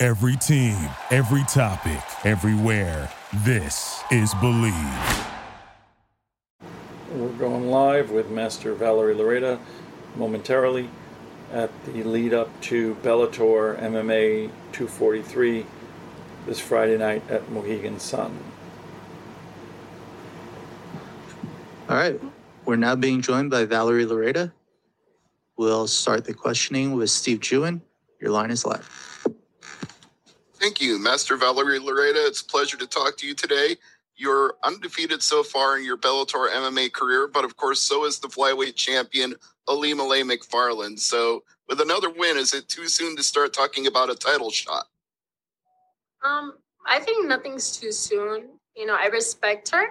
Every team, every topic, everywhere. This is Bleav. We're going live with Master Valerie Loureda momentarily at the lead up to Bellator MMA 243 this Friday night at Mohegan Sun. All right. We're now being joined by Valerie Loureda. We'll start the questioning with Steve Jewin. Your line is live. Thank you, Master Valerie Loureda. It's a pleasure to talk to you today. You're undefeated so far in your Bellator MMA career, but of course, so is the flyweight champion Ilima-Lei Macfarlane. So, with another win, is it too soon to start talking about a title shot? Um, I think nothing's too soon. You know, I respect her,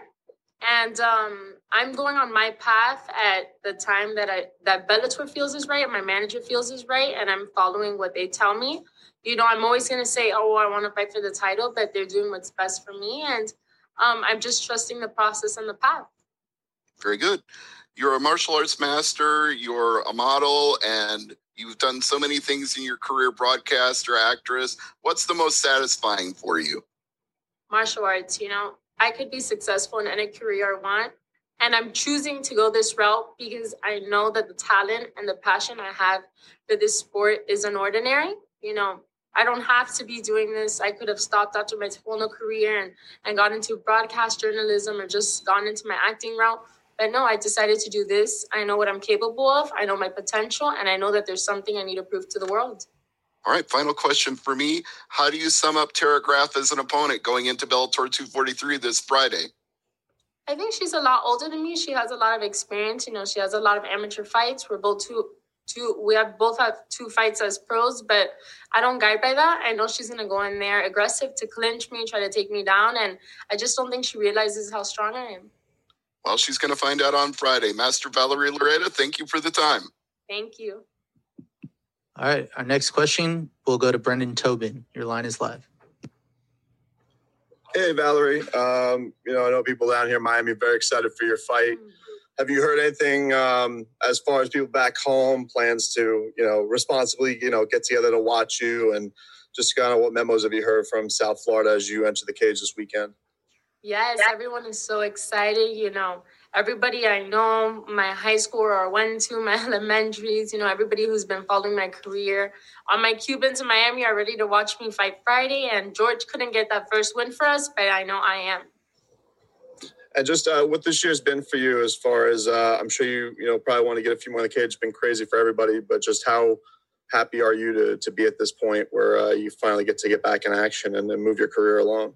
and um, I'm going on my path at the time that I that Bellator feels is right, my manager feels is right, and I'm following what they tell me. You know, I'm always gonna say, "Oh, I want to fight for the title," but they're doing what's best for me, and um, I'm just trusting the process and the path. Very good. You're a martial arts master. You're a model, and You've done so many things in your career, broadcaster, actress. What's the most satisfying for you? Martial arts, you know, I could be successful in any career I want. And I'm choosing to go this route because I know that the talent and the passion I have for this sport is unordinary. You know, I don't have to be doing this. I could have stopped after my taekwondo career and, and got into broadcast journalism or just gone into my acting route. But no, I decided to do this. I know what I'm capable of, I know my potential, and I know that there's something I need to prove to the world. All right, final question for me. How do you sum up Tara Graff as an opponent going into Bellator 243 this Friday? I think she's a lot older than me. She has a lot of experience. You know, she has a lot of amateur fights. We're both two two we have both have two fights as pros, but I don't guide by that. I know she's gonna go in there aggressive to clinch me, try to take me down, and I just don't think she realizes how strong I am. Well, she's going to find out on Friday. Master Valerie Loureda thank you for the time. Thank you. All right. Our next question will go to Brendan Tobin. Your line is live. Hey, Valerie. Um, you know, I know people down here in Miami very excited for your fight. Have you heard anything um, as far as people back home plans to, you know, responsibly, you know, get together to watch you and just kind of what memos have you heard from South Florida as you enter the cage this weekend? Yes, everyone is so excited. You know, everybody I know, my high school or I went to, my elementaries, you know, everybody who's been following my career. All my Cubans in Miami are ready to watch me fight Friday. And George couldn't get that first win for us, but I know I am. And just uh, what this year's been for you, as far as uh, I'm sure you, you know, probably want to get a few more in the cage. It's been crazy for everybody, but just how happy are you to to be at this point where uh, you finally get to get back in action and then move your career along?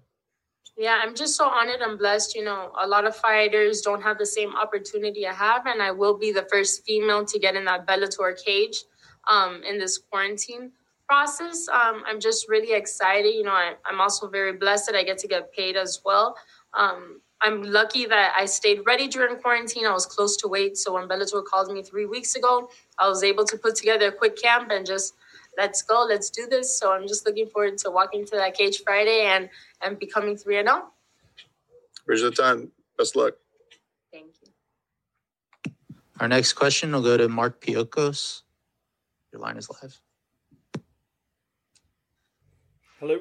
Yeah, I'm just so honored and blessed. You know, a lot of fighters don't have the same opportunity I have, and I will be the first female to get in that Bellator cage um, in this quarantine process. Um, I'm just really excited. You know, I, am also very blessed that I get to get paid as well. Um, I'm lucky that I stayed ready during quarantine. I was close to weight, so when Bellator called me three weeks ago, I was able to put together a quick camp and just let's go, let's do this. So I'm just looking forward to walking to that cage Friday and and becoming three and zero. Appreciate the time. Best luck. Thank you. Our next question will go to Mark Piocos. Your line is live. Hello.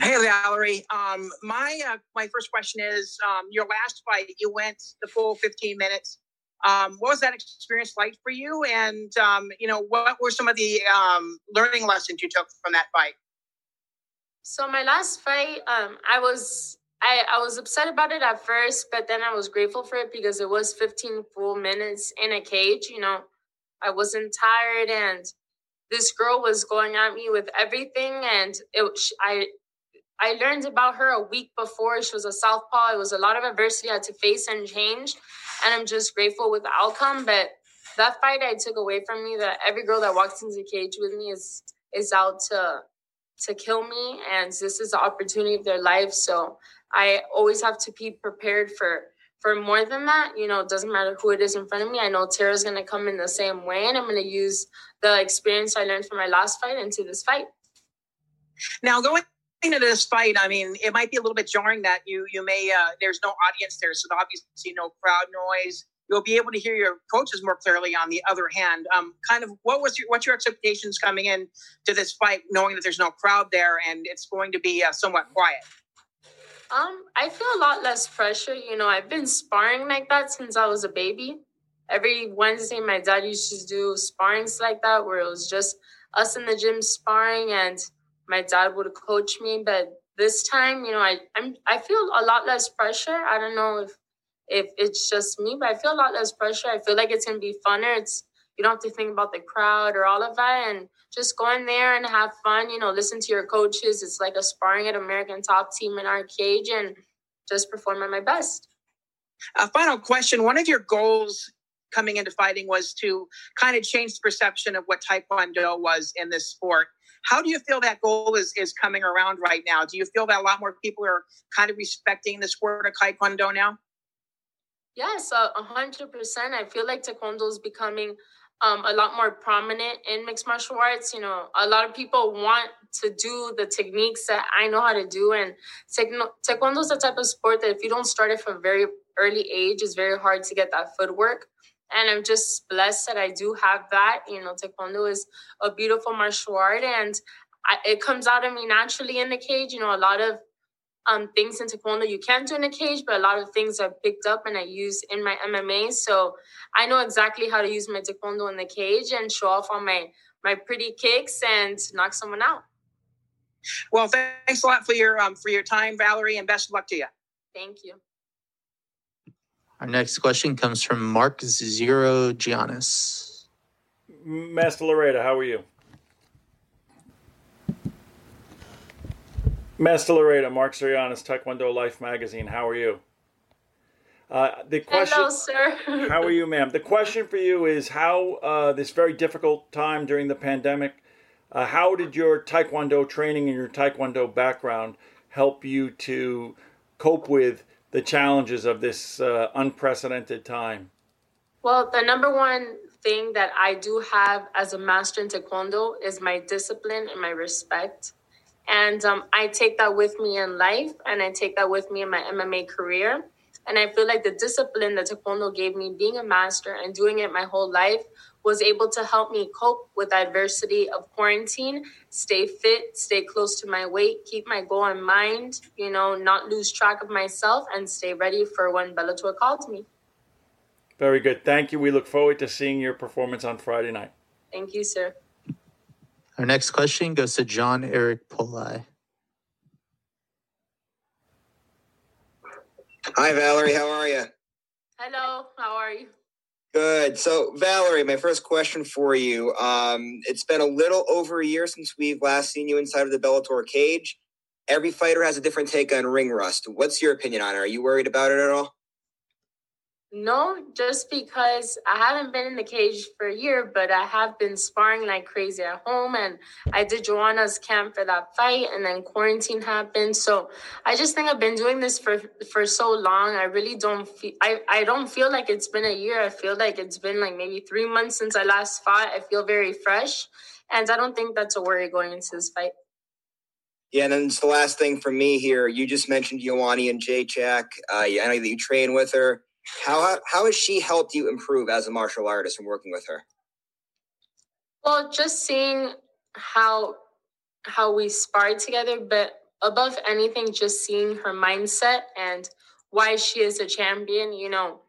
Hey, Valerie. Um, my uh, my first question is um, your last fight. You went the full 15 minutes. Um, what was that experience like for you? And um, you know, what were some of the um, learning lessons you took from that fight? So my last fight, um, I was I, I was upset about it at first, but then I was grateful for it because it was 15 full minutes in a cage. You know, I wasn't tired, and this girl was going at me with everything, and it I I learned about her a week before. She was a southpaw. It was a lot of adversity I had to face and change, and I'm just grateful with the outcome. But that fight I took away from me that every girl that walks into the cage with me is is out to to kill me, and this is the opportunity of their life. So I always have to be prepared for for more than that. You know, it doesn't matter who it is in front of me. I know Tara's gonna come in the same way, and I'm gonna use the experience I learned from my last fight into this fight. Now going into this fight, I mean, it might be a little bit jarring that you you may uh, there's no audience there, so obviously no crowd noise. You'll be able to hear your coaches more clearly. On the other hand, um, kind of what was your what's your expectations coming in to this fight, knowing that there's no crowd there and it's going to be uh, somewhat quiet? Um, I feel a lot less pressure. You know, I've been sparring like that since I was a baby. Every Wednesday, my dad used to do sparrings like that, where it was just us in the gym sparring, and my dad would coach me. But this time, you know, I I'm I feel a lot less pressure. I don't know if if it's just me, but I feel a lot less pressure. I feel like it's gonna be funner. It's you don't have to think about the crowd or all of that, and just go in there and have fun. You know, listen to your coaches. It's like a sparring at American Top Team in our cage, and just perform at my best. A final question: One of your goals coming into fighting was to kind of change the perception of what Taekwondo was in this sport. How do you feel that goal is is coming around right now? Do you feel that a lot more people are kind of respecting the sport of Taekwondo now? Yes, a hundred percent. I feel like Taekwondo is becoming um, a lot more prominent in mixed martial arts. You know, a lot of people want to do the techniques that I know how to do, and Taekwondo is the type of sport that if you don't start it from a very early age, it's very hard to get that footwork and I'm just blessed that I do have that. You know, Taekwondo is a beautiful martial art, and I, it comes out of me naturally in the cage. You know, a lot of um, things in Taekwondo you can't do in a cage, but a lot of things I picked up and I use in my MMA. So I know exactly how to use my Taekwondo in the cage and show off on my my pretty kicks and knock someone out. Well, thanks a lot for your um, for your time, Valerie, and best of luck to you. Thank you. Our next question comes from Mark Zero Giannis. Master Loureda, how are you? Master Loureda, Mark Zirianis, Taekwondo Life Magazine. How are you? Uh, the question, Hello, sir. how are you, ma'am? The question for you is how uh, this very difficult time during the pandemic, uh, how did your Taekwondo training and your Taekwondo background help you to cope with the challenges of this uh, unprecedented time? Well, the number one thing that I do have as a master in Taekwondo is my discipline and my respect. And um, I take that with me in life and I take that with me in my MMA career. And I feel like the discipline that Taekwondo gave me being a master and doing it my whole life was able to help me cope with adversity of quarantine, stay fit, stay close to my weight, keep my goal in mind, you know, not lose track of myself, and stay ready for when Bellator calls me. Very good. Thank you. We look forward to seeing your performance on Friday night. Thank you, sir. Our next question goes to John Eric Poli. Hi, Valerie. How are you? Hello. How are you? Good. So, Valerie, my first question for you. Um, it's been a little over a year since we've last seen you inside of the Bellator cage. Every fighter has a different take on ring rust. What's your opinion on it? Are you worried about it at all? No, just because I haven't been in the cage for a year, but I have been sparring like crazy at home. And I did Joanna's camp for that fight, and then quarantine happened. So I just think I've been doing this for for so long. I really don't feel I, I don't feel like it's been a year. I feel like it's been like maybe three months since I last fought. I feel very fresh, and I don't think that's a worry going into this fight. Yeah, and then it's the last thing for me here. You just mentioned Joanna Jędrzejczyk. Uh, I know that you train with her how how has she helped you improve as a martial artist and working with her? Well, just seeing how how we sparred together, but above anything, just seeing her mindset and why she is a champion. You know,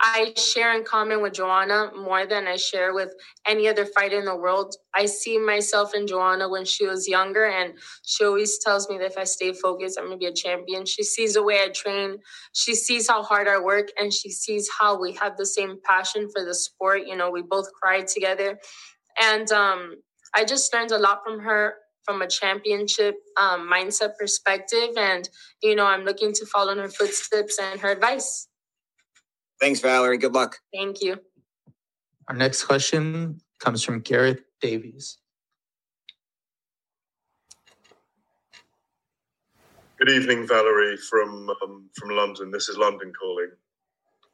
I share in common with Joanna more than I share with any other fighter in the world. I see myself in Joanna when she was younger, and she always tells me that if I stay focused, I'm gonna be a champion. She sees the way I train, she sees how hard I work, and she sees how we have the same passion for the sport. You know, we both cried together, and um, I just learned a lot from her from a championship um, mindset perspective, and you know, I'm looking to follow in her footsteps and her advice. Thanks, Valerie. Good luck. Thank you. Our next question comes from Gareth Davies. Good evening, Valerie from um, from London. This is London calling.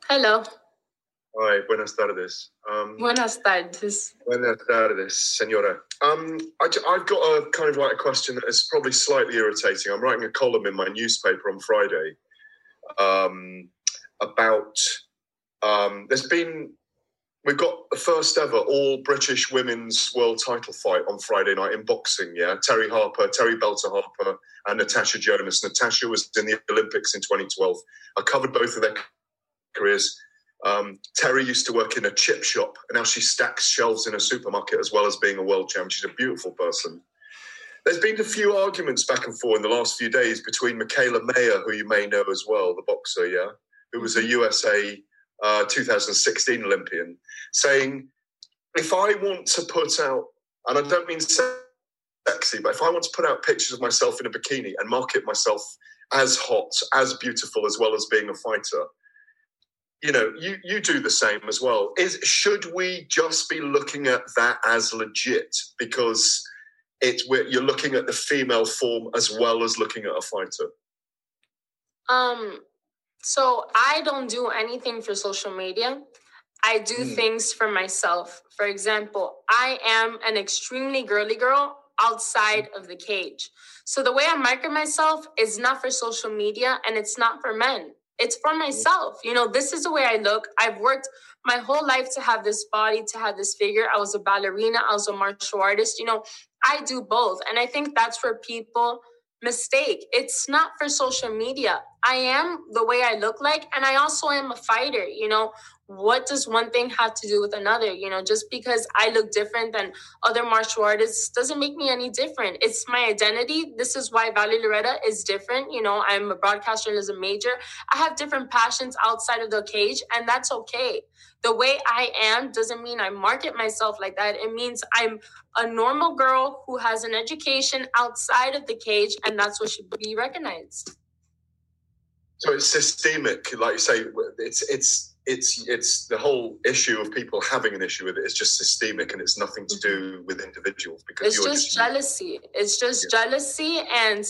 Hello. Hi, buenas tardes. Um, Buenas tardes. buenas tardes, senora. Um, I, have got a kind of like a question that is probably slightly irritating. I'm writing a column in my newspaper on Friday um, about. Um, there's been we've got the first ever all British women's world title fight on Friday night in boxing. Yeah, Terri Harper, Terri Belter Harper, and Natasha Jonas. Natasha was in the Olympics in 2012. I covered both of their careers. Um, Terri used to work in a chip shop, and now she stacks shelves in a supermarket as well as being a world champion. She's a beautiful person. There's been a few arguments back and forth in the last few days between Mikaela Mayer, who you may know as well, the boxer, yeah, who was a USA uh, 2016 Olympian, saying, if I want to put out, and I don't mean sexy, but if I want to put out pictures of myself in a bikini and market myself as hot, as beautiful, as well as being a fighter, you know, you you do the same as well. Is should we just be looking at that as legit because it's you're looking at the female form as well as looking at a fighter? Um, so I don't do anything for social media. I do mm. things for myself. For example, I am an extremely girly girl outside of the cage. So the way I market myself is not for social media and it's not for men. It's for myself. You know, this is the way I look. I've worked my whole life to have this body, to have this figure. I was a ballerina, I was a martial artist. You know, I do both. And I think that's where people mistake. It's not for social media. I am the way I look like, and I also am a fighter. You know, what does one thing have to do with another? You know, just because I look different than other martial artists doesn't make me any different. It's my identity. This is why Valerie Loureda is different. You know, I'm a broadcast journalism major. I have different passions outside of the cage, and that's okay. The way I am doesn't mean I market myself like that. It means I'm a normal girl who has an education outside of the cage, and that's what should be recognized. So it's systemic, like you say. It's it's it's it's the whole issue of people having an issue with it. it is just systemic, and it's nothing to do mm-hmm. with individuals because it's just, just, jealousy. It's just yeah. jealousy, and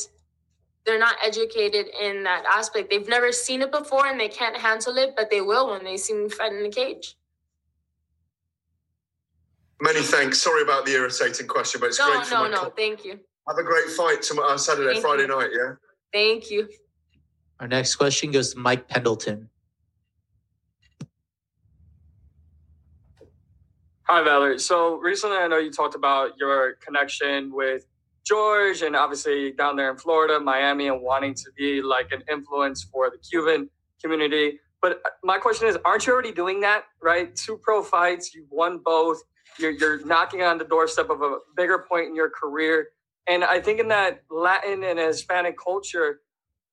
they're not educated in that aspect. They've never seen it before, and they can't handle it, but they will when they see me fight in the cage. Many thanks. Sorry about the irritating question, but it's no, great. No, no, no. Thank you. Have a great fight tomorrow, uh, Saturday, Thank Friday you. night. Yeah. Thank you. Our next question goes to Mike Pendleton. Hi, Valerie. So recently, I know you talked about your connection with George and obviously down there in Florida, Miami, and wanting to be like an influence for the Cuban community. But uh, my question is, aren't you already doing that, right? Two pro fights, you've won both. You're, you're knocking on the doorstep of a bigger point in your career. And I think in that Latin and Hispanic culture,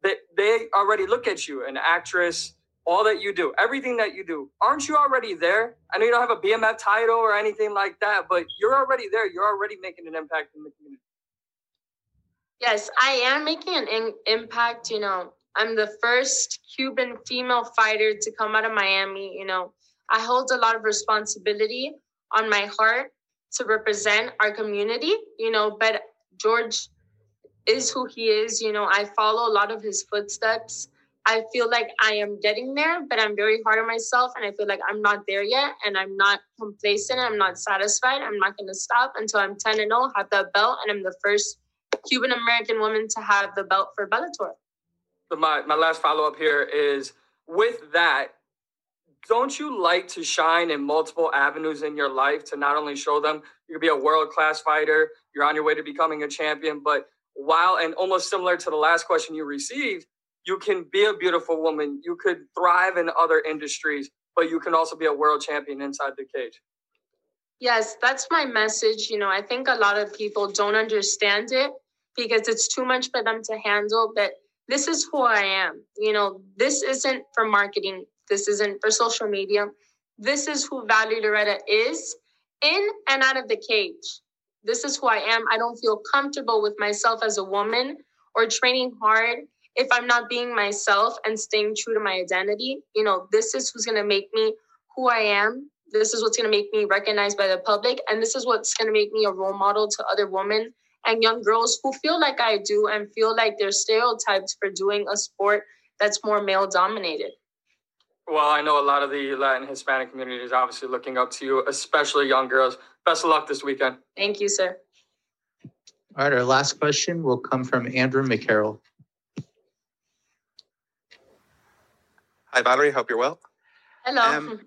that they already look at you, an actress, all that you do, everything that you do. Aren't you already there? I know you don't have a BMF title or anything like that, but you're already there. You're already making an impact in the community. Yes, I am making an in- impact. You know, I'm the first Cuban female fighter to come out of Miami. You know, I hold a lot of responsibility on my heart to represent our community. You know, but George is who he is. You know, I follow a lot of his footsteps. I feel like I am getting there, but I'm very hard on myself and I feel like I'm not there yet and I'm not complacent. I'm not satisfied. I'm not going to stop until I'm 10 and 0, have that belt, and I'm the first Cuban American woman to have the belt for Bellator. So my, my last follow up here is with that, don't you like to shine in multiple avenues in your life to not only show them you can be a world class fighter, you're on your way to becoming a champion, but while and almost similar to the last question you received, you can be a beautiful woman, you could thrive in other industries, but you can also be a world champion inside the cage. Yes, that's my message. You know, I think a lot of people don't understand it because it's too much for them to handle, but this is who I am. You know, this isn't for marketing, this isn't for social media. This is who Valerie Loureda is in and out of the cage this is who I am. I don't feel comfortable with myself as a woman or training hard if I'm not being myself and staying true to my identity. You know, this is who's going to make me who I am. This is what's going to make me recognized by the public. And this is what's going to make me a role model to other women and young girls who feel like I do and feel like they're stereotyped for doing a sport that's more male dominated. Well, I know a lot of the Latin Hispanic community is obviously looking up to you, especially young girls. Best of luck this weekend. Thank you, sir. All right, our last question will come from Andrew McCarroll. Hi, Valerie. Hope you're well. Hello. Um,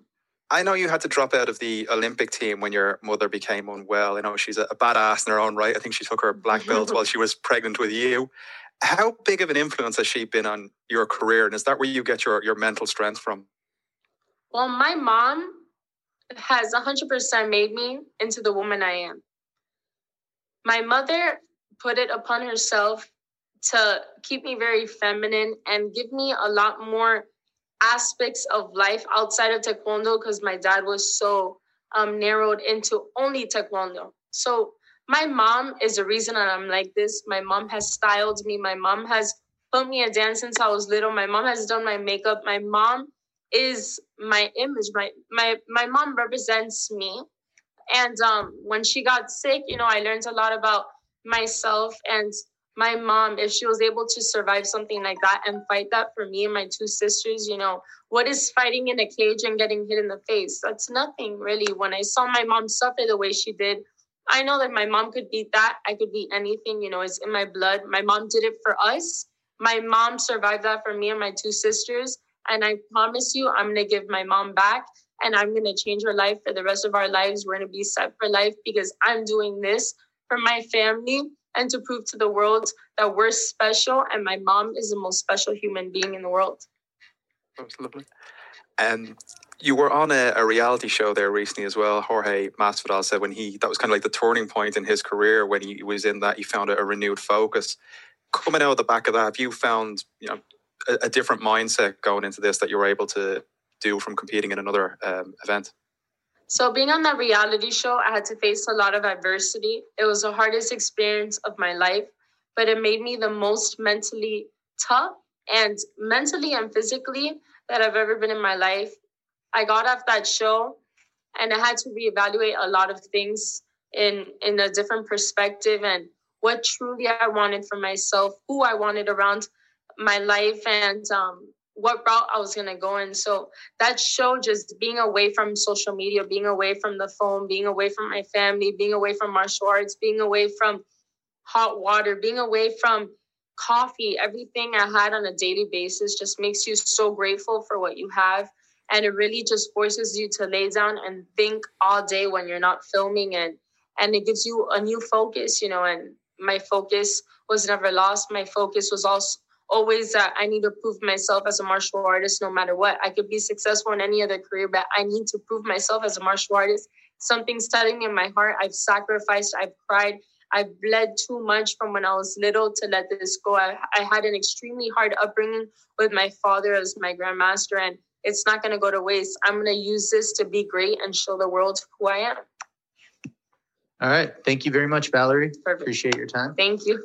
I know you had to drop out of the Olympic team when your mother became unwell. I know she's a, a badass in her own right. I think she took her black belt while she was pregnant with you. How big of an influence has she been on your career? And is that where you get your, your mental strength from? Well, my mom has 100% made me into the woman I am. My mother put it upon herself to keep me very feminine and give me a lot more aspects of life outside of taekwondo because my dad was so um, narrowed into only taekwondo. So my mom is the reason that I'm like this. My mom has styled me. My mom has put me a dance since I was little. My mom has done my makeup. My mom is my image. My my my mom represents me. And um, when she got sick, you know, I learned a lot about myself and my mom, if she was able to survive something like that and fight that for me and my two sisters, you know, what is fighting in a cage and getting hit in the face? That's nothing really. When I saw my mom suffer the way she did, I know that my mom could beat that. I could beat anything, you know, it's in my blood. My mom did it for us. My mom survived that for me and my two sisters. And I promise you, I'm going to give my mom back and I'm going to change her life for the rest of our lives. We're going to be set for life because I'm doing this for my family and to prove to the world that we're special and my mom is the most special human being in the world. Lovely. And you were on a, a, reality show there recently as well. Jorge Masvidal said when he that was kind of like the turning point in his career when he was in that he found a, a renewed focus. Coming out of the back of that, have you found you know a, a, different mindset going into this that you were able to do from competing in another um, event? So, being on that reality show, I had to face a lot of adversity. It was the hardest experience of my life, but it made me the most mentally tough and mentally and physically that I've ever been in my life. I got off that show and I had to reevaluate a lot of things in in a different perspective and what truly I wanted for myself, who I wanted around my life, and um, what route I was gonna go in. So that show just being away from social media, being away from the phone, being away from my family, being away from martial arts, being away from hot water, being away from coffee, everything I had on a daily basis just makes you so grateful for what you have. And it really just forces you to lay down and think all day when you're not filming and and it gives you a new focus, you know, and my focus was never lost. My focus was also always that I need to prove myself as a martial artist no matter what. I could be successful in any other career, but I need to prove myself as a martial artist. Something's telling me in my heart. I've sacrificed, I've cried, I've bled too much from when I was little to let this go. I, I had an extremely hard upbringing with my father as my grandmaster, and it's not going to go to waste. I'm going to use this to be great and show the world who I am. All right. Thank you very much, Valerie. Perfect. Appreciate your time. Thank you.